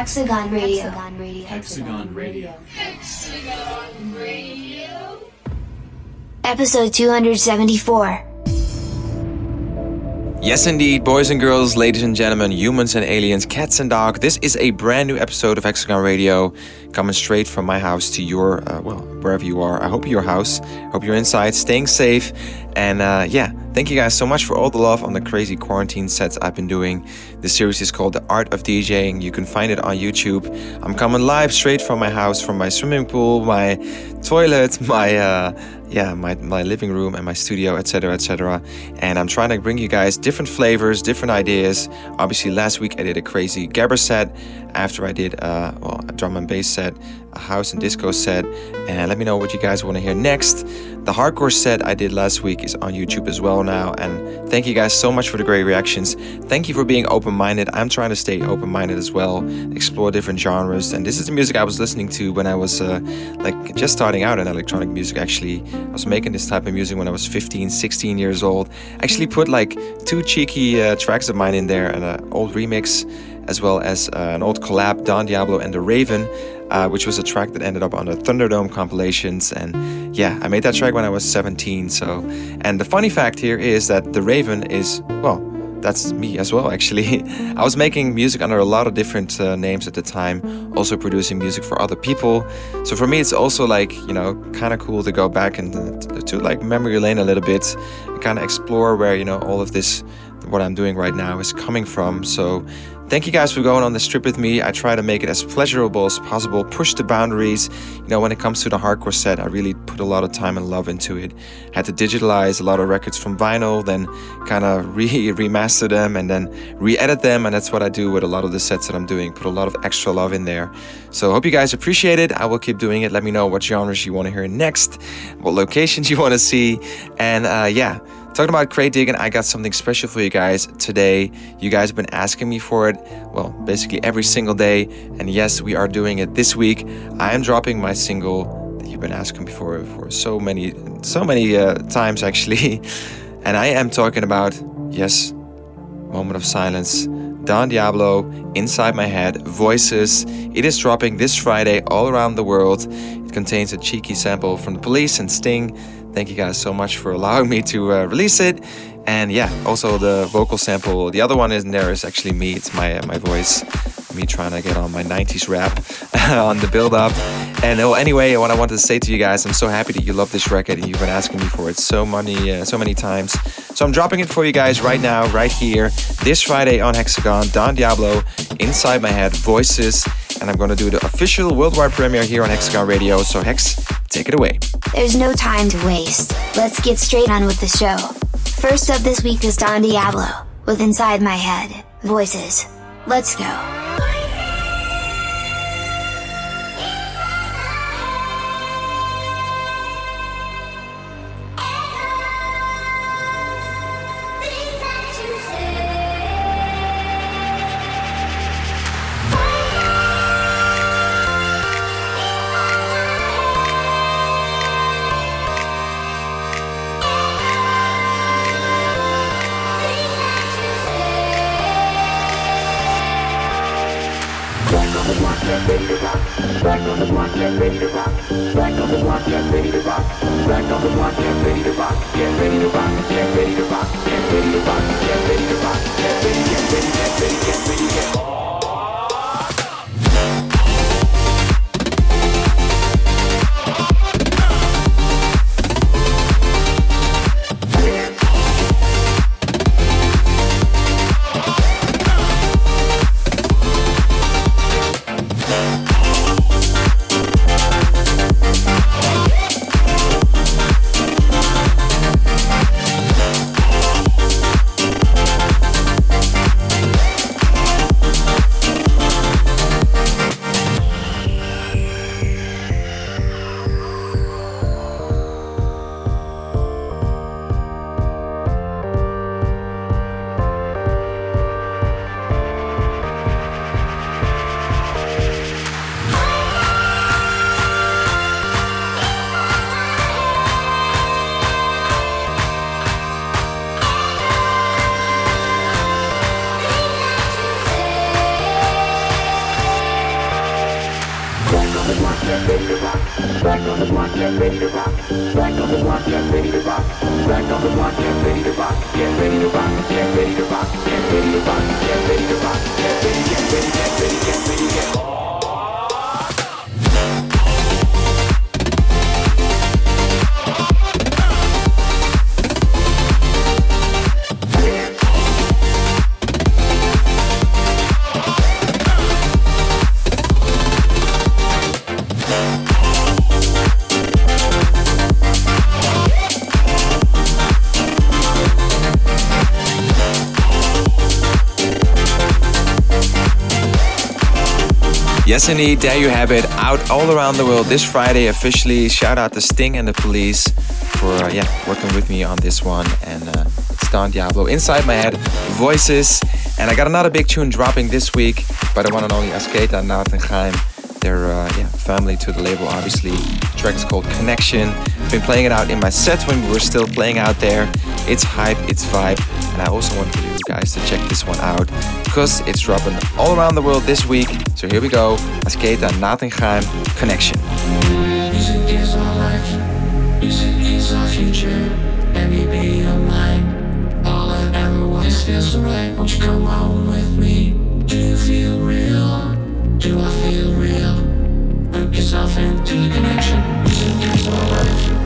Diablo, Hexagon Radio. Hexagon Radio. Episode 274. Yes, indeed, boys and girls, ladies and gentlemen, humans and aliens, cats and dogs. This is a brand new episode of Hexagon Radio, coming straight from my house to your, uh, well, wherever you are. I hope your house. Hope you're inside, staying safe, and uh, yeah, thank you guys so much for all the love on the crazy quarantine sets I've been doing. The series is called The Art of DJing. You can find it on YouTube. I'm coming live straight from my house, from my swimming pool, my toilet, my uh, yeah, my, my living room and my studio, etc., etc. And I'm trying to bring you guys different flavors, different ideas. Obviously, last week I did a crazy Gabber set. After I did uh, well, a drum and bass set, a house and disco set, and let me know what you guys want to hear next. The hardcore set I did last week is on YouTube as well now, and thank you guys so much for the great reactions. Thank you for being open-minded. I'm trying to stay open-minded as well, explore different genres, and this is the music I was listening to when I was uh, like just starting out in electronic music. Actually, I was making this type of music when I was 15, 16 years old. Actually, put like two cheeky uh, tracks of mine in there and an old remix as well as uh, an old collab, Don Diablo and the Raven, uh, which was a track that ended up on the Thunderdome compilations. And yeah, I made that track when I was 17. So, and the funny fact here is that the Raven is, well, that's me as well, actually. I was making music under a lot of different uh, names at the time, also producing music for other people. So for me, it's also like, you know, kind of cool to go back and to, to like memory lane a little bit and kind of explore where, you know, all of this, what I'm doing right now is coming from. So Thank you guys for going on this trip with me. I try to make it as pleasurable as possible, push the boundaries. You know, when it comes to the hardcore set, I really put a lot of time and love into it. Had to digitalize a lot of records from vinyl, then kind of re remaster them and then re edit them. And that's what I do with a lot of the sets that I'm doing. Put a lot of extra love in there. So I hope you guys appreciate it. I will keep doing it. Let me know what genres you want to hear next, what locations you want to see. And uh, yeah. Talking about crate digging, I got something special for you guys today. You guys have been asking me for it, well, basically every single day. And yes, we are doing it this week. I am dropping my single that you've been asking me for for so many, so many uh, times actually. and I am talking about, yes, Moment of Silence, Don Diablo, Inside My Head, Voices. It is dropping this Friday all around the world. It contains a cheeky sample from the police and Sting. Thank you guys so much for allowing me to uh, release it. And yeah, also the vocal sample. The other one in there is actually me. It's my my voice, me trying to get on my 90s rap on the build up. And well, anyway, what I wanted to say to you guys, I'm so happy that you love this record and you've been asking me for it so many uh, so many times. So I'm dropping it for you guys right now, right here, this Friday on Hexagon. Don Diablo, Inside My Head, Voices, and I'm gonna do the official worldwide premiere here on Hexagon Radio. So Hex, take it away. There's no time to waste. Let's get straight on with the show. First up this week is Don Diablo, with Inside My Head, Voices. Let's go. get ready to rock. Back on the block, get ready to rock. Back on the block, get ready to rock. Back on the block, get ready to rock. Get ready to rock, get ready to rock, get ready to rock, get ready to rock, get ready, get ready, get ready. Yes, indeed, there you have it. Out all around the world this Friday officially. Shout out to Sting and the police for uh, yeah working with me on this one. And uh, it's Don Diablo inside my head, voices. And I got another big tune dropping this week by the one and only Asketa Natan Chaim. They're uh, yeah family to the label, obviously. The track is called Connection. Been playing it out in my set when we were still playing out there. It's hype, it's vibe, and I also want you guys to check this one out because it's dropping all around the world this week. So here we go, Asketa Natan Chaim Connection. Music is our life, music is our future, let me be your mind. All I ever want is feel right, won't you come home with me? Do you feel real? Do I feel real? Work yourself into the connection, music is our life,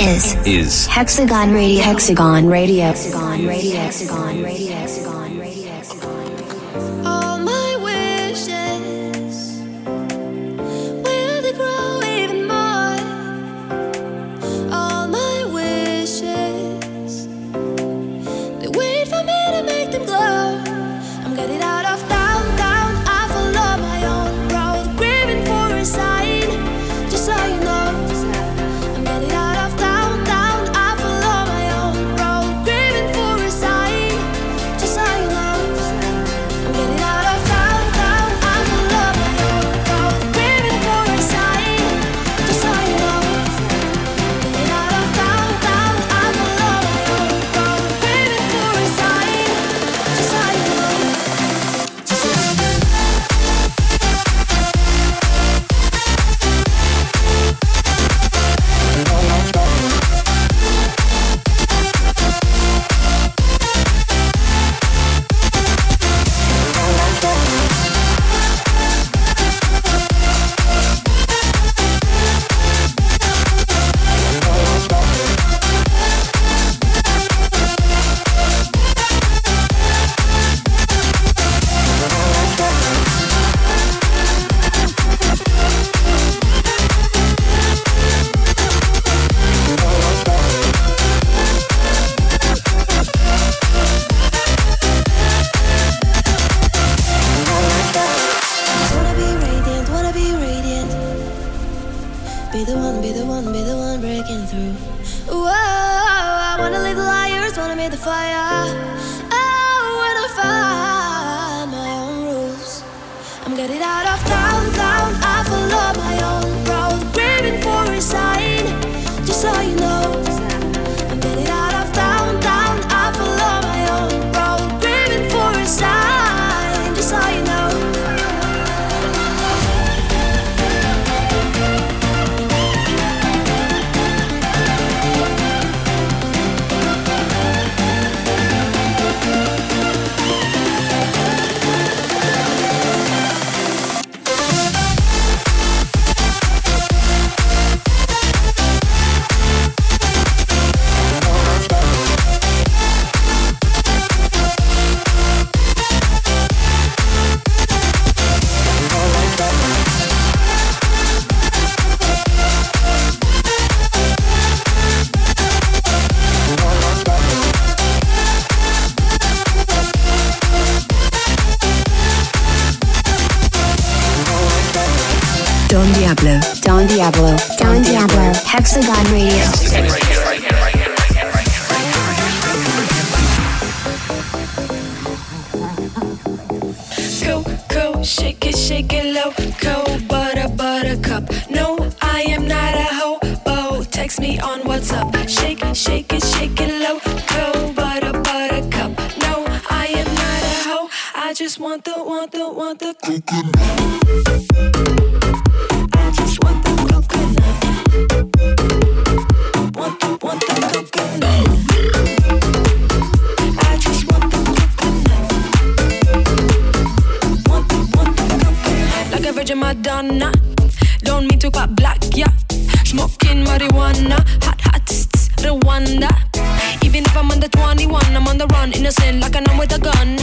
is Is Hexagon Radio. Hexagon Radio. Hexagon Radio. Hexagon Radio. Hexagon Radio. Be the one, be the one, be the one breaking through. Whoa, I wanna leave the liars, wanna meet the fire. Oh, when I find my own rules, I'm getting out of town, town. I follow my Don Diablo. Don Diablo. Hexagon Radio. Coco, shake it, shake it low. Co butter, buttercup. No, I am not a hobo. Text me on WhatsApp. Shake, shake it, shake it Madonna. Don't mean to cut black, yeah. Smoking marijuana. Hot, hot, Rwanda. Even if I'm under 21, I'm on the run. Innocent like I'm with a gun.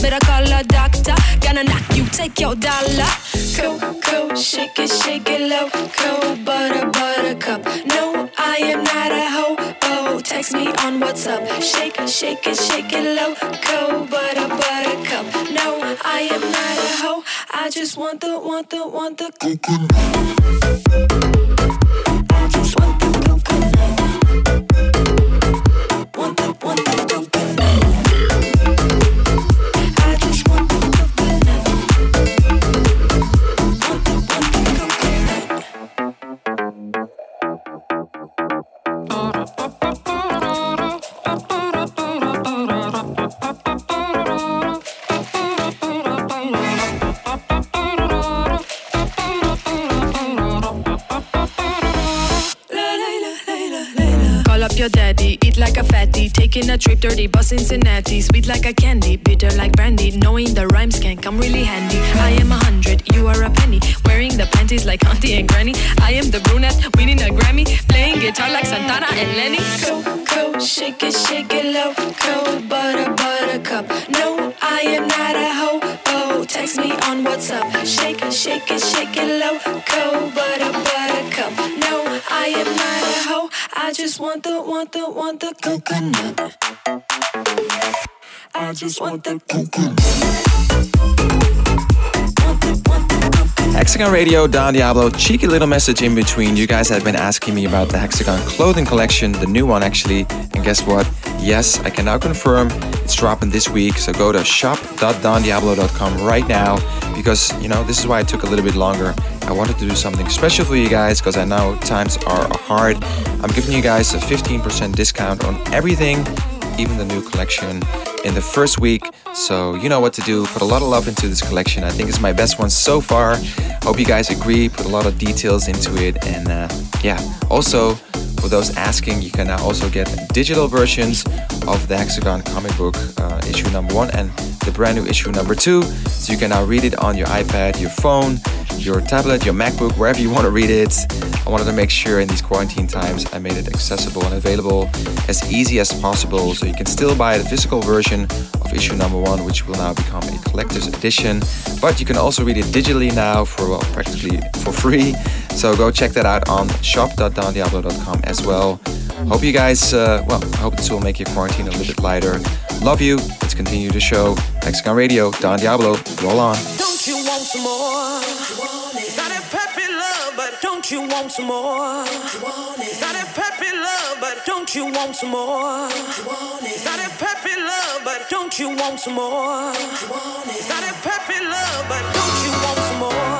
Better call a doctor. Gonna knock you, take your dollar. Coco, shake it, shake it low. Co butter, buttercup. No, I am not a hobo. Text me on WhatsApp. Shake, it, shake it, shake it low. Co butter, buttercup. No, I am not a hoe. I just want the, want the, want the fatty. Taking a trip, dirty bus Cincinnati. Sweet like a candy, bitter like brandy. Knowing the rhymes can come really handy. I am a hundred, you are a penny. Wearing the panties like auntie and granny. I am the brunette, winning a Grammy. Playing guitar like Santana and Lenny. Coco, shake it, shake it low. Co butter, buttercup. No, I am not a hobo. Text me on WhatsApp. Shake, it, shake it, shake it low. Co butter, buttercup. No, I am not a hoe. I just want the, want the, want the coconut. I just want the coconut. Hexagon Radio, Don Diablo. Cheeky little message in between. You guys have been asking me about the Hexagon clothing collection, the new one actually. And guess what? Yes, I can now confirm it's dropping this week. So go to shop.dondiablo.com right now because, you know, this is why it took a little bit longer. I wanted to do something special for you guys because I know times are hard. I'm giving you guys a 15% discount on everything, even the new collection in the first week. So you know what to do. Put a lot of love into this collection. I think it's my best one so far. Hope you guys agree. Put a lot of details into it, and uh, yeah. Also, for those asking, you can now also get digital versions of the Hexagon comic book uh, issue number one and the brand new issue number two. So you can now read it on your iPad, your phone, your tablet, your MacBook, wherever you want to read it. I wanted to make sure in these quarantine times I made it accessible and available as easy as possible so you can still buy the physical version of issue number one, which will now become a collector's edition. But you can also read it digitally now for well, practically for free. So go check that out on shop.dondiablo.com as well. Hope you guys, uh, well, hope this will make your quarantine a little bit lighter. Love you. Let's continue the show. Hexagon Radio, Don Diablo, roll on. Don't you want some more? don't you want some more? Want it's not a perfect love, but don't you want some more? Want it's not a perfect love, but don't you want some more? Want it's not a perfect love, but don't you want some more?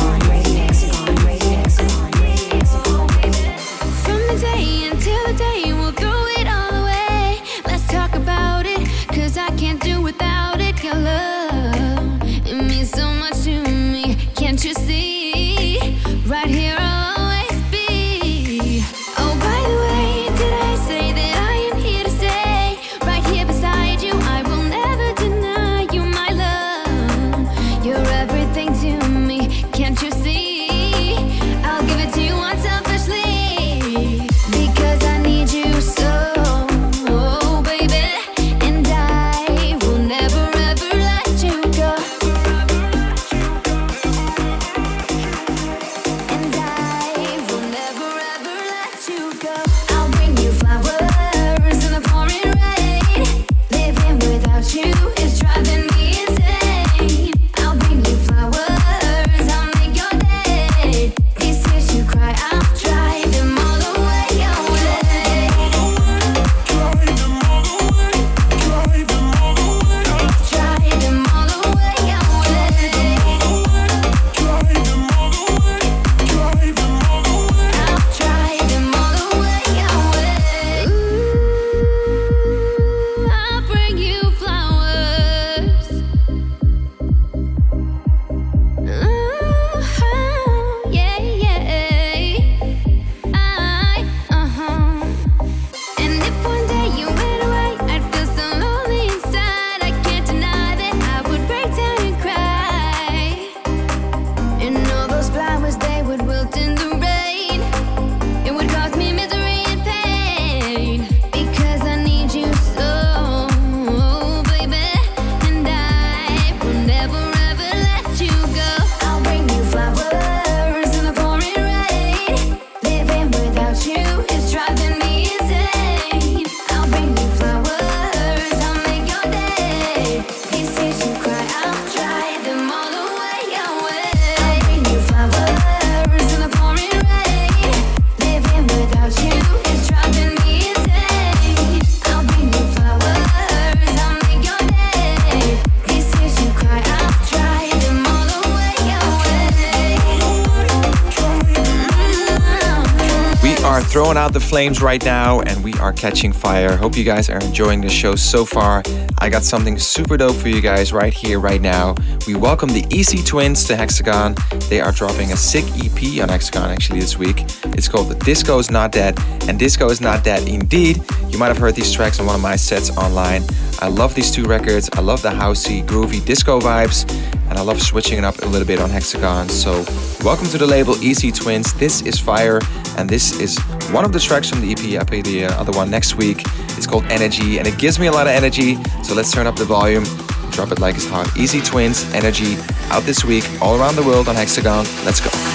Flames right now and we are catching fire. Hope you guys are enjoying the show so far. I got something super dope for you guys right here, right now. We welcome the EC Twins to Hexagon. They are dropping a sick EP on Hexagon actually this week. It's called The Disco is Not Dead, and Disco is Not Dead indeed. You might have heard these tracks on one of my sets online. I love these two records. I love the housey, groovy disco vibes, and I love switching it up a little bit on Hexagon. So, welcome to the label EC Twins. This is Fire, and this is one of the tracks from the EP. I'll play the uh, other one next week. It's called Energy, and it gives me a lot of energy. So, let's turn up the volume, drop it like it's hot. EC Twins, Energy, out this week, all around the world on Hexagon. Let's go.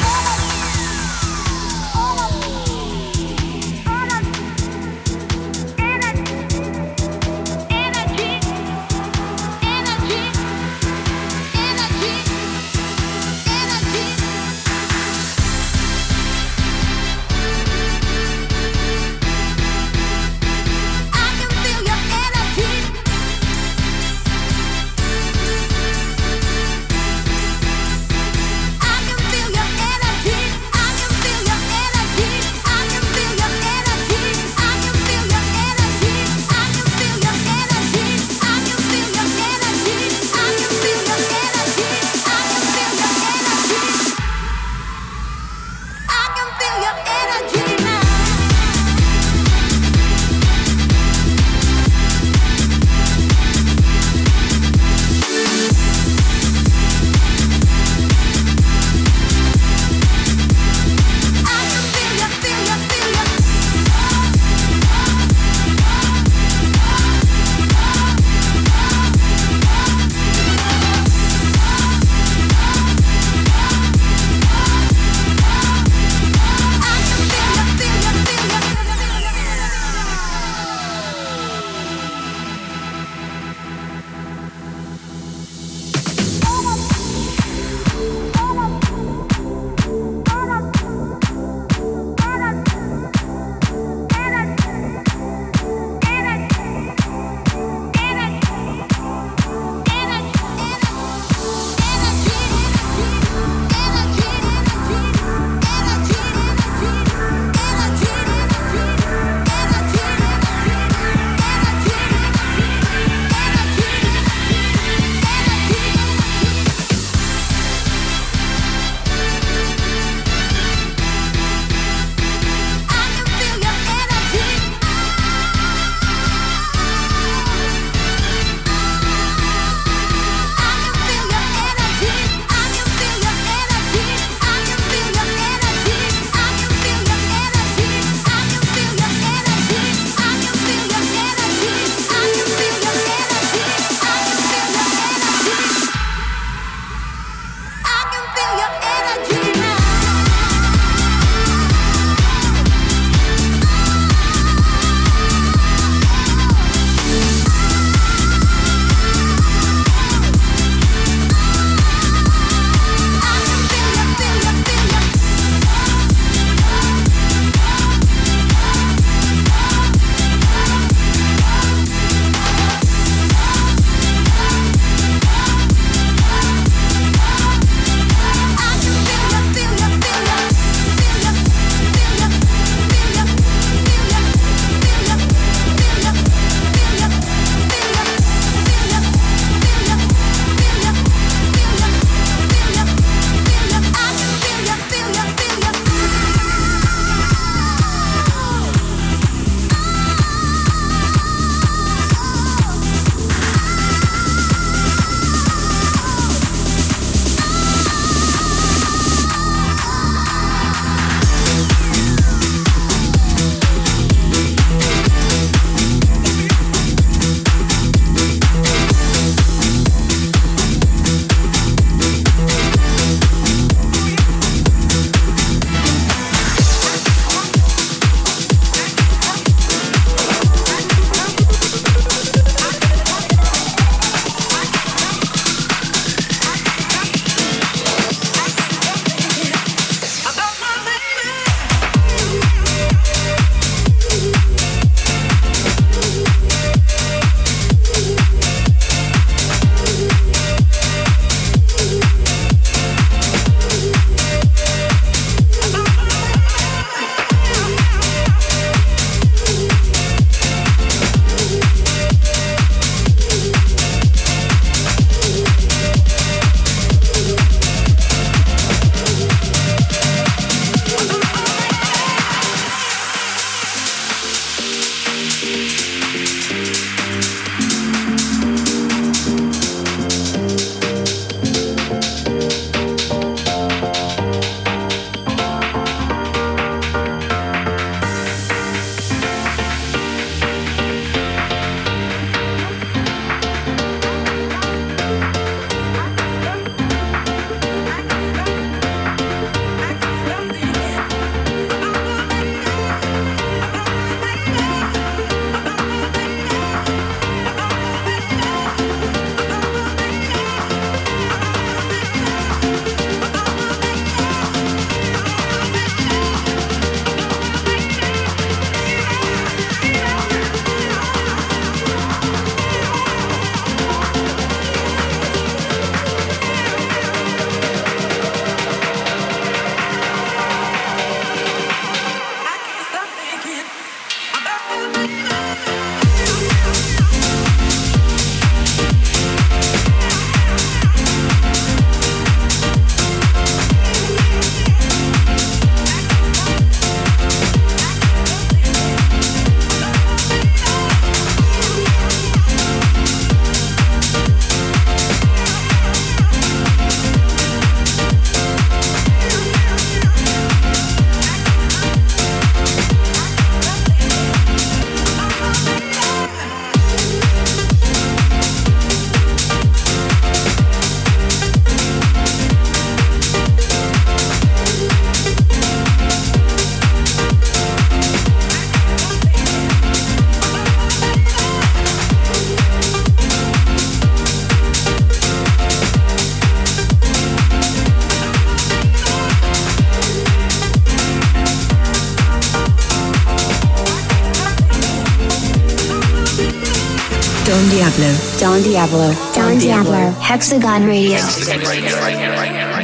Diablo. Don Diablo. Hexagon Radio. It's a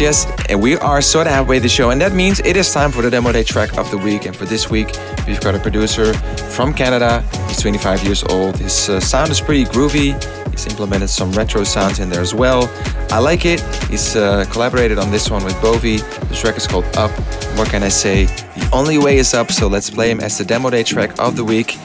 Yes, and we are sort of halfway the show, and that means it is time for the demo day track of the week. And for this week, we've got a producer from Canada. He's 25 years old. His uh, sound is pretty groovy. He's implemented some retro sounds in there as well. I like it. He's uh, collaborated on this one with Bovi. The track is called Up. What can I say? The only way is up, so let's play him as the demo day track of the week.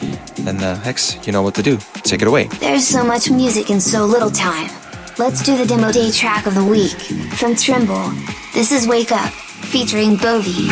And uh, Hex, you know what to do. Take it away. There's so much music in so little time. Let's do the demo day track of the week. From Trimble, this is Wake Up, featuring Bovi.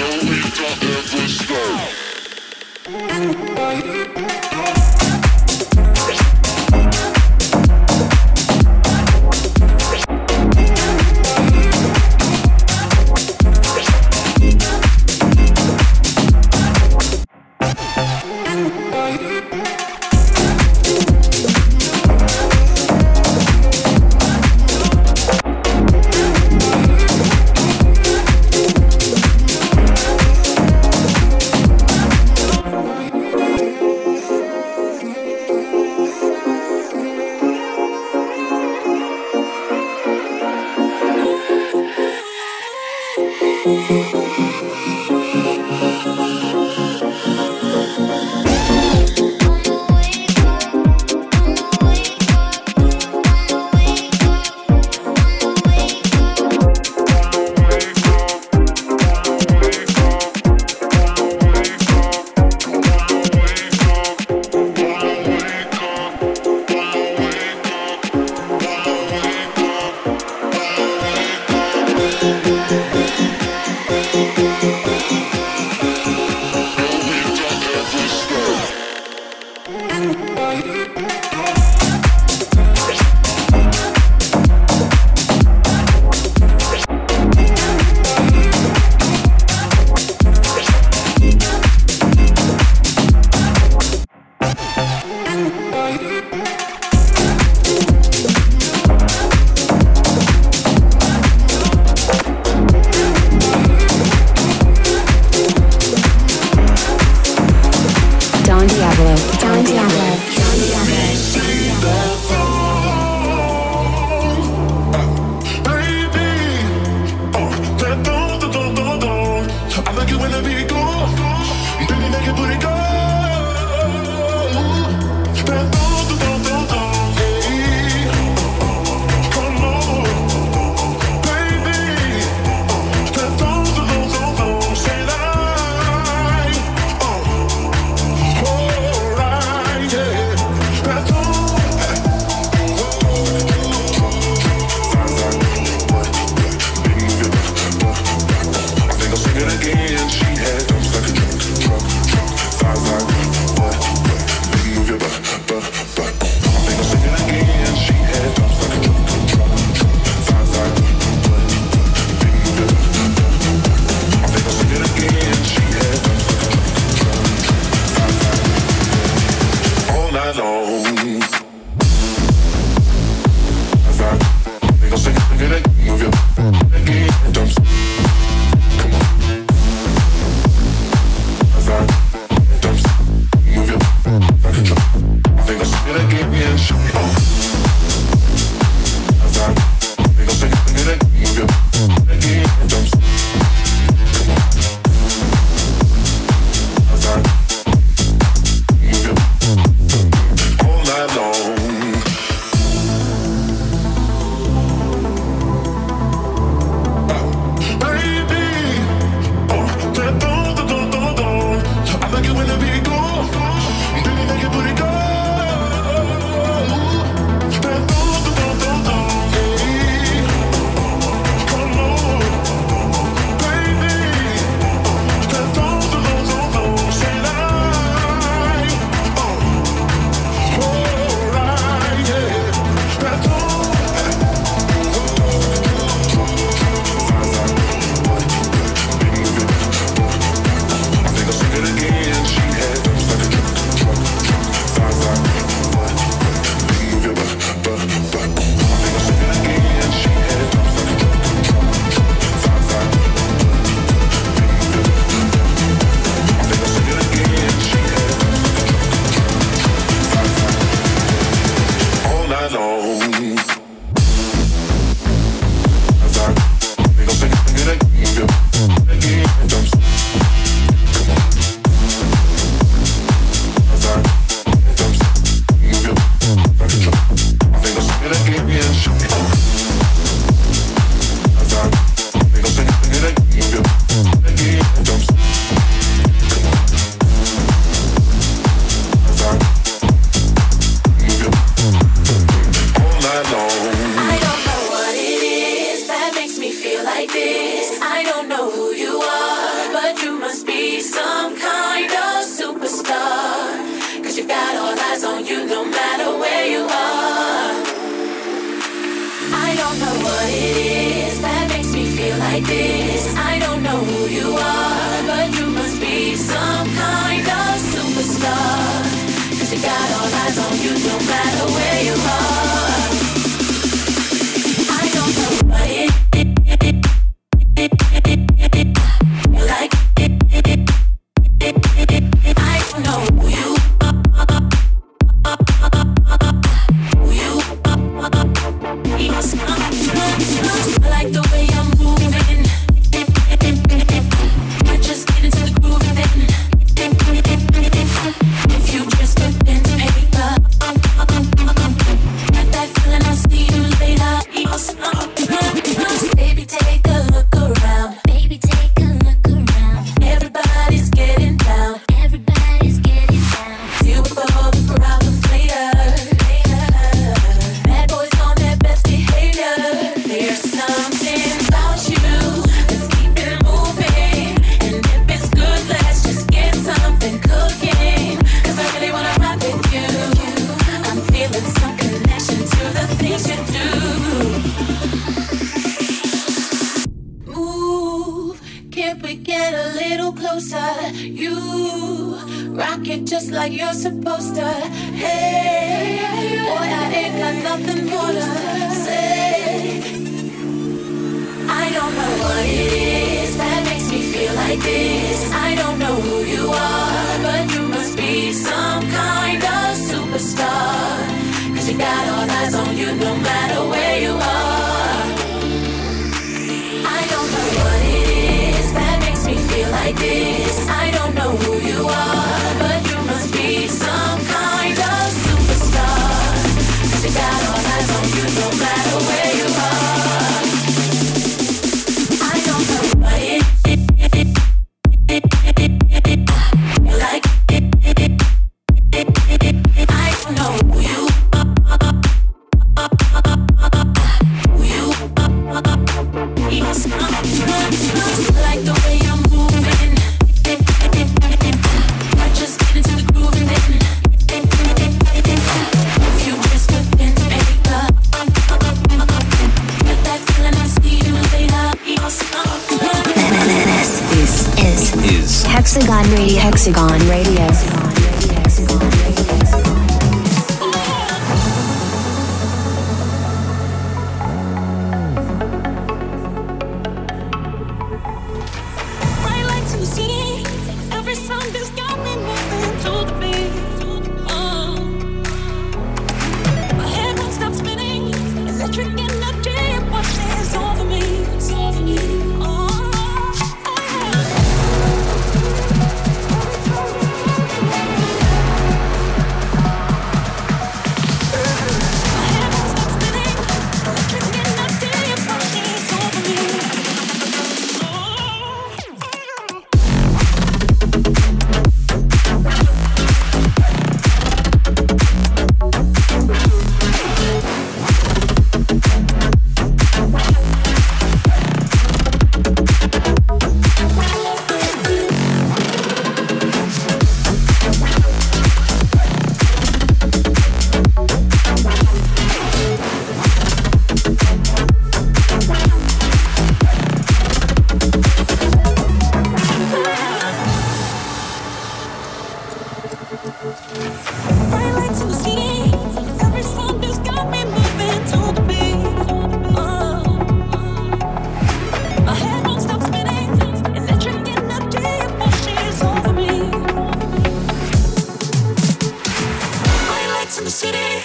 city.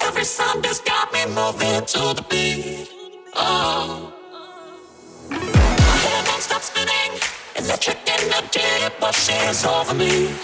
Every sound just got me moving to the beat. Oh. My head won't stop spinning. Electric energy washes over me.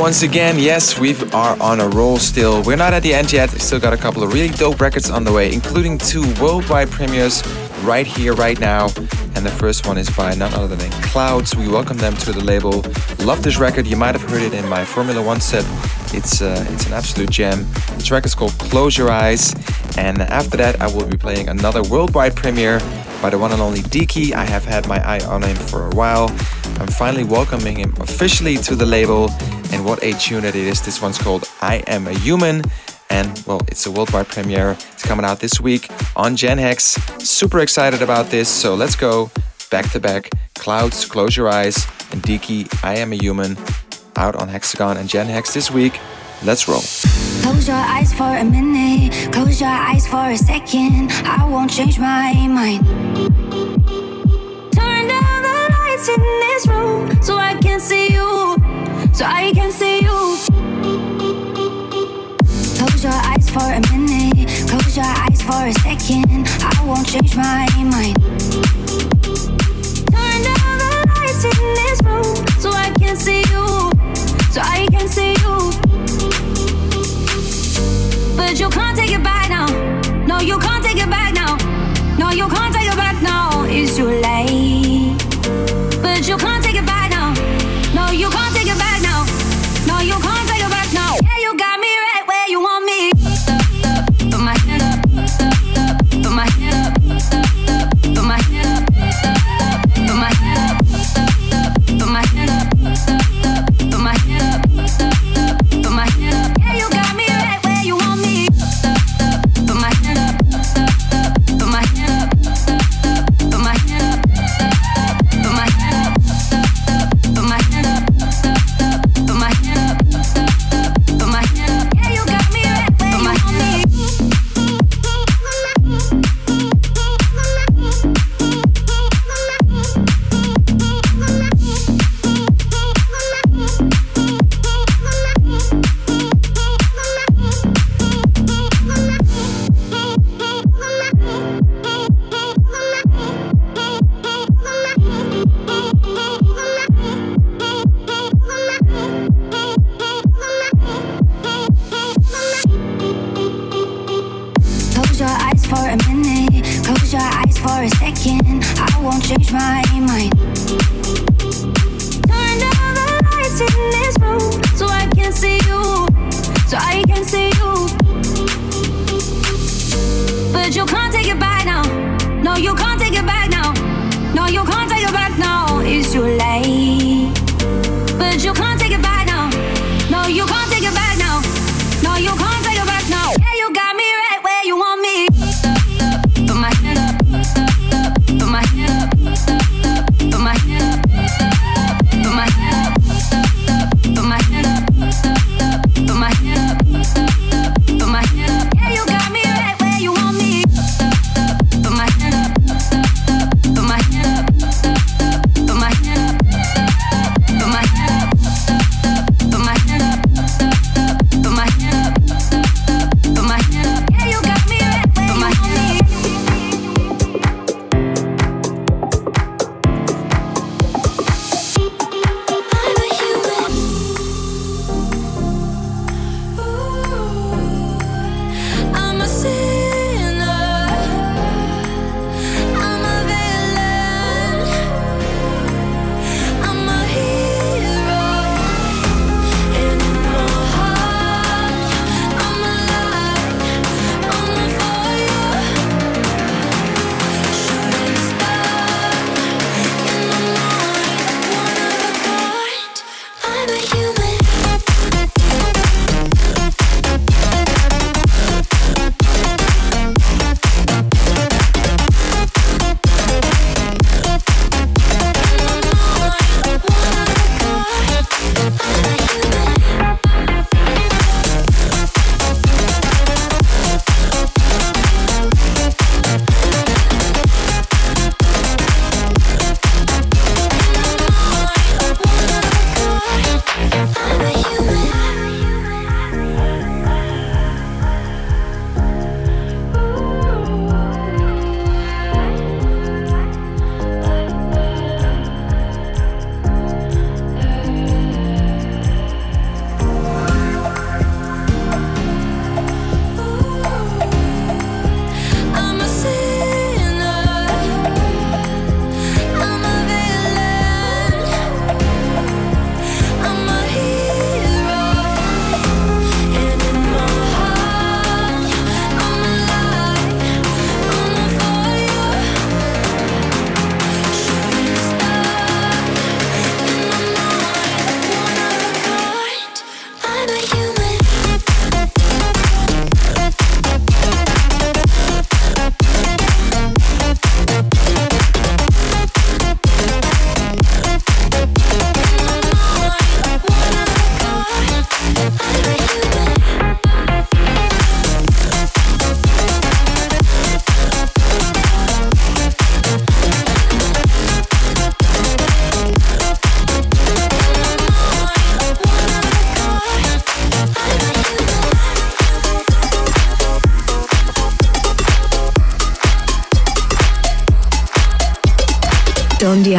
Once again. Yes, we are on a roll still. We're not at the end yet. Still got a couple of really dope records on the way, including two worldwide premieres right here, right now. And the first one is by none other than Clouds. We welcome them to the label. Love this record. You might have heard it in my Formula One set. It's uh, it's an absolute gem. The track is called Close Your Eyes. And after that, I will be playing another worldwide premiere by the one and only Diki. I have had my eye on him for a while. I'm finally welcoming him officially to the label. And what a tune it is. This one's called I Am a Human. And well, it's a worldwide premiere. It's coming out this week on Gen Hex. Super excited about this. So let's go back to back. Clouds, Close Your Eyes, and Diki, I Am a Human, out on Hexagon and Gen Hex this week. Let's roll. Close your eyes for a minute. Close your eyes for a second. I won't change my mind. Turn down the lights in this room so I can see you. So I can see you. Close your eyes for a minute. Close your eyes for a second. I won't change my mind.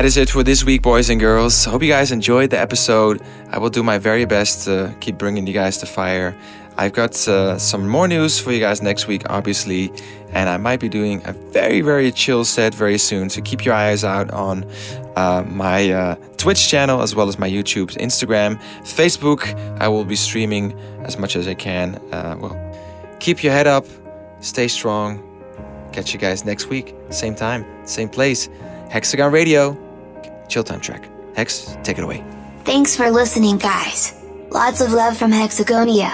That is it for this week, boys and girls. Hope you guys enjoyed the episode. I will do my very best to keep bringing you guys to fire. I've got uh, some more news for you guys next week, obviously, and I might be doing a very, very chill set very soon. So keep your eyes out on uh, my uh, Twitch channel as well as my YouTube, Instagram, Facebook. I will be streaming as much as I can. Uh, well, keep your head up, stay strong. Catch you guys next week, same time, same place. Hexagon Radio, chill time track. Hex, take it away. Thanks for listening, guys. Lots of love from Hexagonia.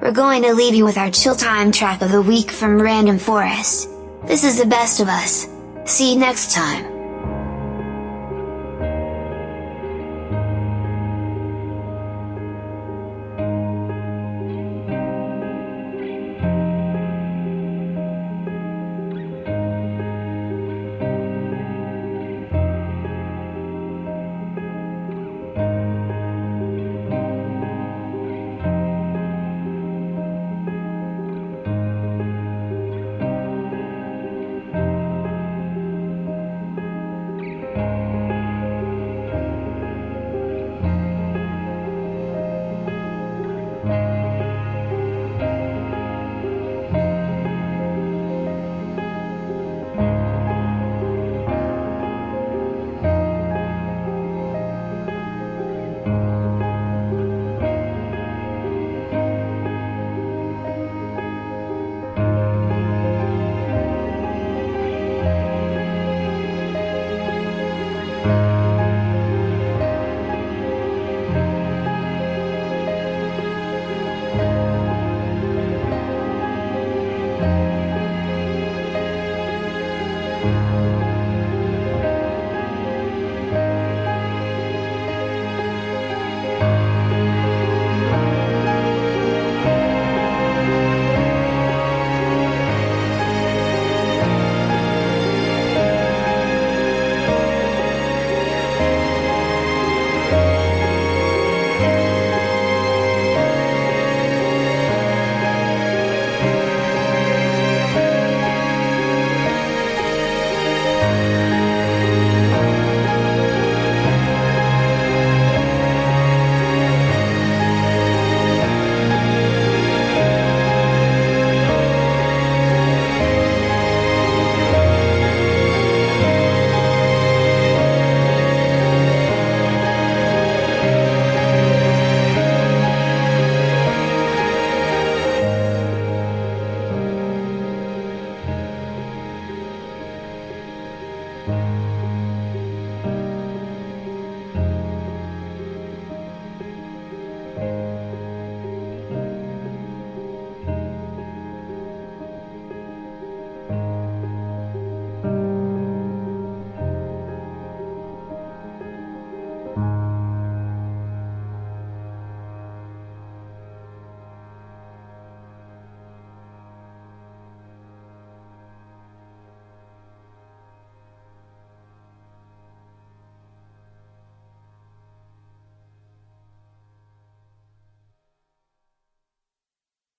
We're going to leave you with our chill time track of the week from Random Forest. This is the best of us. See you next time.